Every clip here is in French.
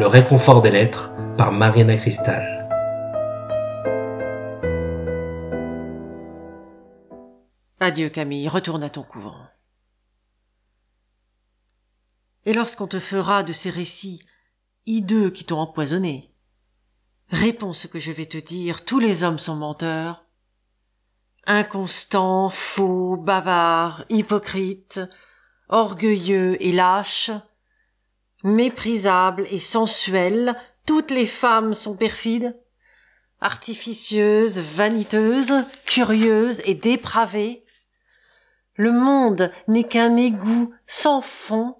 Le réconfort des lettres par Marina Cristal. Adieu Camille, retourne à ton couvent. Et lorsqu'on te fera de ces récits hideux qui t'ont empoisonné, réponds ce que je vais te dire, tous les hommes sont menteurs, inconstants, faux, bavards, hypocrites, orgueilleux et lâches, méprisables et sensuels, toutes les femmes sont perfides, artificieuses, vaniteuses, curieuses et dépravées. Le monde n'est qu'un égout sans fond,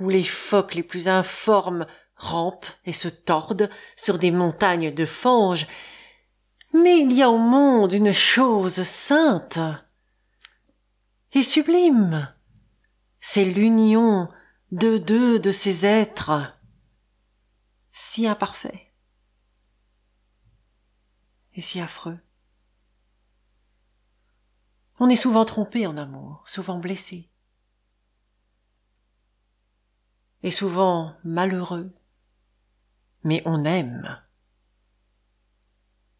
où les phoques les plus informes rampent et se tordent sur des montagnes de fange. Mais il y a au monde une chose sainte et sublime. C'est l'union de deux de ces êtres si imparfaits et si affreux. On est souvent trompé en amour, souvent blessé, et souvent malheureux, mais on aime.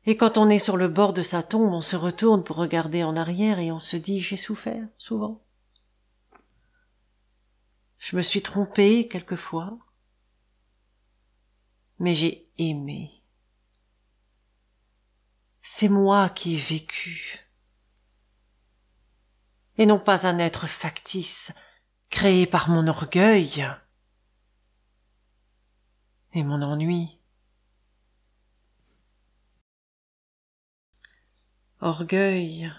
Et quand on est sur le bord de sa tombe, on se retourne pour regarder en arrière et on se dit j'ai souffert souvent. Je me suis trompée quelquefois, mais j'ai aimé. C'est moi qui ai vécu, et non pas un être factice créé par mon orgueil et mon ennui. Orgueil,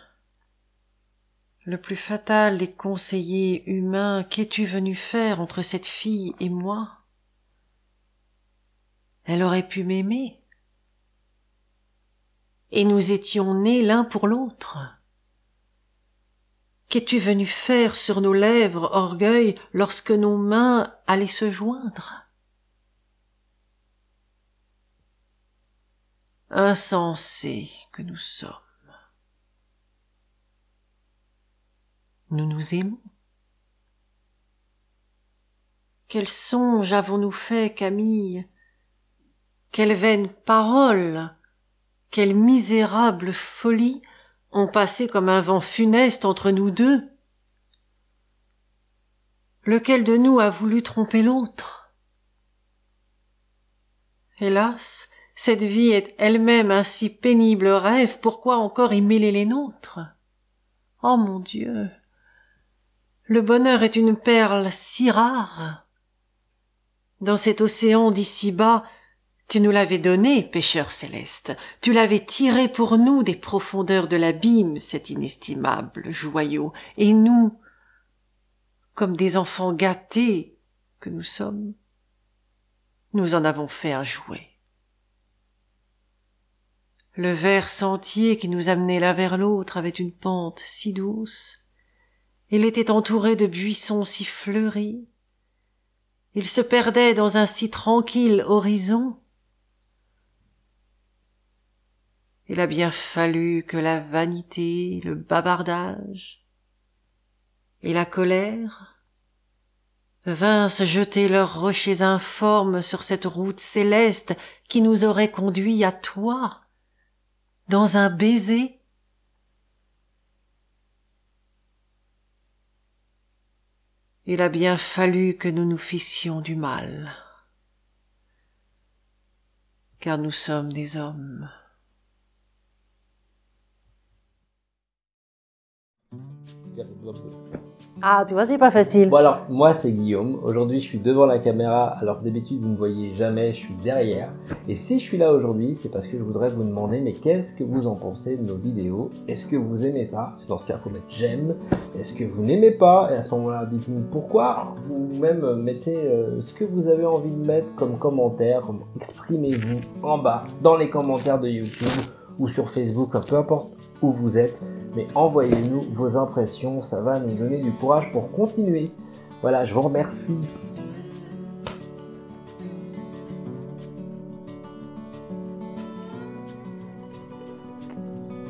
le plus fatal des conseillers humains, qu'es-tu venu faire entre cette fille et moi? Elle aurait pu m'aimer. Et nous étions nés l'un pour l'autre. Qu'es-tu venu faire sur nos lèvres, orgueil, lorsque nos mains allaient se joindre? Insensés que nous sommes. Nous nous aimons. Quel songe avons-nous fait, Camille? Quelle vaine parole! Quelle misérable folie! Ont passé comme un vent funeste entre nous deux. Lequel de nous a voulu tromper l'autre? Hélas, cette vie est elle-même un si pénible rêve, pourquoi encore y mêler les nôtres? Oh mon Dieu le bonheur est une perle si rare. Dans cet océan d'ici bas, tu nous l'avais donné, pêcheur céleste, tu l'avais tiré pour nous des profondeurs de l'abîme, cet inestimable joyau, et nous, comme des enfants gâtés que nous sommes, nous en avons fait un jouet. Le vert sentier qui nous amenait l'un vers l'autre avait une pente si douce, il était entouré de buissons si fleuris. Il se perdait dans un si tranquille horizon. Il a bien fallu que la vanité, le bavardage et la colère vinssent jeter leurs rochers informes sur cette route céleste qui nous aurait conduits à toi, dans un baiser Il a bien fallu que nous nous fissions du mal, car nous sommes des hommes. Ah, tu vois, c'est pas facile. Bon alors, moi c'est Guillaume. Aujourd'hui, je suis devant la caméra, alors d'habitude vous ne me voyez jamais, je suis derrière. Et si je suis là aujourd'hui, c'est parce que je voudrais vous demander, mais qu'est-ce que vous en pensez de nos vidéos? Est-ce que vous aimez ça? Dans ce cas, il faut mettre j'aime. Est-ce que vous n'aimez pas? Et à ce moment-là, dites-nous pourquoi. Ou même euh, mettez euh, ce que vous avez envie de mettre comme commentaire, comme exprimez-vous en bas dans les commentaires de YouTube ou sur Facebook, peu importe où vous êtes, mais envoyez-nous vos impressions, ça va nous donner du courage pour continuer. Voilà, je vous remercie.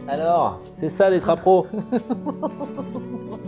Alors, c'est ça d'être un pro